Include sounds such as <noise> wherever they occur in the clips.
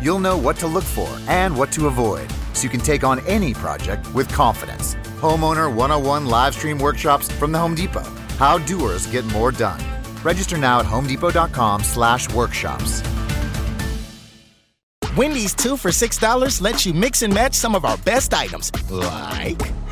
You'll know what to look for and what to avoid so you can take on any project with confidence. Homeowner 101 live stream workshops from the Home Depot. How doers get more done. Register now at homedepot.com slash workshops. Wendy's two for $6 lets you mix and match some of our best items, like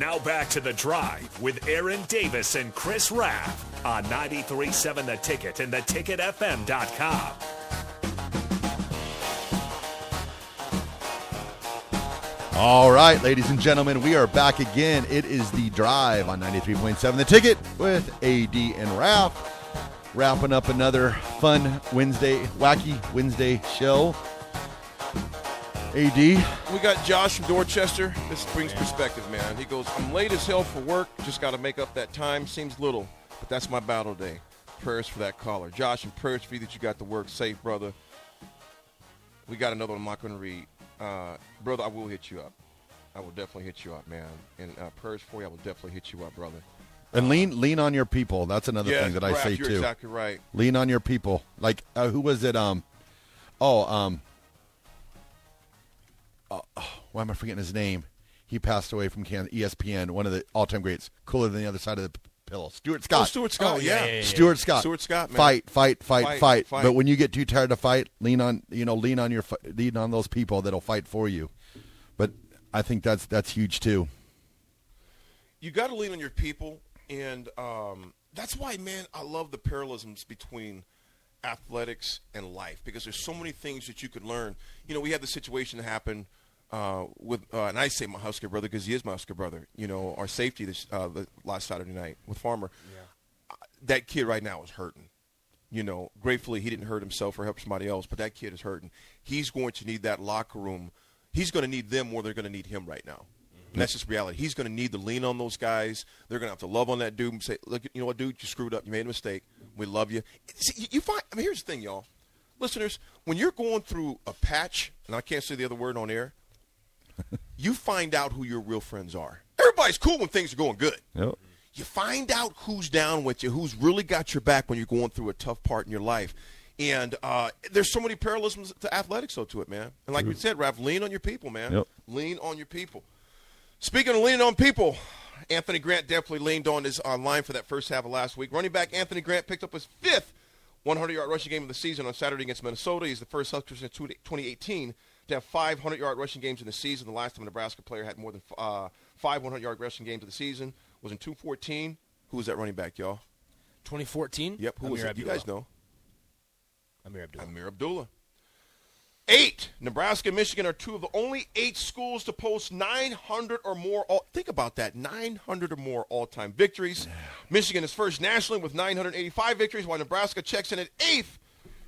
Now back to the drive with Aaron Davis and Chris Raff on 93.7 The Ticket and theticketfm.com. All right, ladies and gentlemen, we are back again. It is the drive on 93.7 The Ticket with AD and Ralph. Wrapping up another fun Wednesday, wacky Wednesday show. AD. We got Josh from Dorchester. This brings perspective, man. He goes, I'm late as hell for work. Just got to make up that time. Seems little, but that's my battle day. Prayers for that caller. Josh, and prayers for you that you got to work safe, brother. We got another one I'm not going to read. Uh, brother, I will hit you up. I will definitely hit you up, man. And uh, prayers for you, I will definitely hit you up, brother. And lean lean on your people. That's another Yes, thing that I Raph, say you're too. exactly right. Lean on your people. Like uh, who was it? Um, oh, um, uh, why am I forgetting his name? He passed away from can- ESPN. One of the all-time greats. Cooler than the other side of the pillow. Stuart Scott. Oh, Stuart Scott, Oh, yeah. Stuart Scott. Stuart Scott, man. Fight, fight, fight, Fight, fight, fight. But when you get too tired to fight, lean on you know lean on your lean on those people that'll fight for you. But I think that's that's huge too. you got to lean on your people, and um, that's why, man, I love the parallelisms between athletics and life because there's so many things that you could learn. You know, we had the situation happen uh, with, uh, and I say my Husker brother because he is my Husker brother. You know, our safety this uh, the last Saturday night with Farmer. Uh, That kid right now is hurting. You know, gratefully he didn't hurt himself or help somebody else, but that kid is hurting. He's going to need that locker room. He's going to need them more than they're going to need him right now. And that's just reality. He's going to need to lean on those guys. They're going to have to love on that dude and say, "Look, you know what, dude, you screwed up. You made a mistake. We love you." See, you- you find. I mean, here's the thing, y'all, listeners. When you're going through a patch, and I can't say the other word on air, you find out who your real friends are. Everybody's cool when things are going good. Yep. You find out who's down with you, who's really got your back when you're going through a tough part in your life. And uh, there's so many parallelisms to athletics, though, to it, man. And like we said, Raph, lean on your people, man. Yep. Lean on your people. Speaking of leaning on people, Anthony Grant definitely leaned on his uh, line for that first half of last week. Running back Anthony Grant picked up his fifth 100-yard rushing game of the season on Saturday against Minnesota. He's the first Husker since 2018 to have five 100-yard rushing games in the season. The last time a Nebraska player had more than uh, five 100-yard rushing games of the season was in 214. Who was that running back, y'all? 2014. Yep, who was Ameer it? You guys know. Ameer Abdullah. Ameer Abdullah. Eight. Nebraska and Michigan are two of the only eight schools to post 900 or more. All, think about that 900 or more all time victories. Michigan is first nationally with 985 victories, while Nebraska checks in at eighth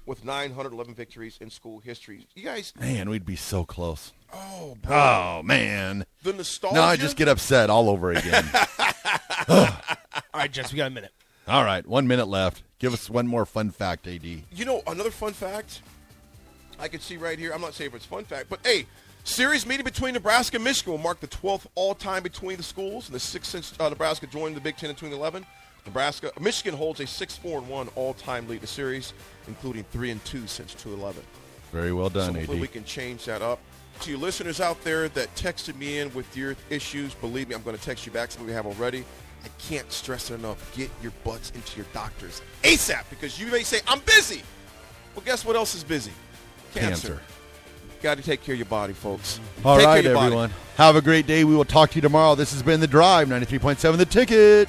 with 911 victories in school history. You guys, Man, we'd be so close. oh, boy. Oh man. the nostalgia. No, I just get upset all over again. <laughs> All right, Jess, we got a minute. all right, one minute left. Give us one more fun fact, AD. You know, another fun fact I can see right here. I'm not saying if it's fun fact, but hey, series meeting between Nebraska and Michigan will mark the 12th all-time between the schools and the sixth since uh, Nebraska joined the Big Ten in 2011. Nebraska, Michigan holds a 6-4-1 all-time lead in the series, including 3 and 2 since 2011. Very well done, so hopefully we can change that up. To you listeners out there that texted me in with your issues, believe me, I'm going to text you back some we have already. I can't stress it enough. Get your butts into your doctors ASAP because you may say, I'm busy. Well, guess what else is busy? Cancer. got to take care of your body, folks. All right, care body. everyone. Have a great day. We will talk to you tomorrow. This has been The Drive, 93.7 The Ticket.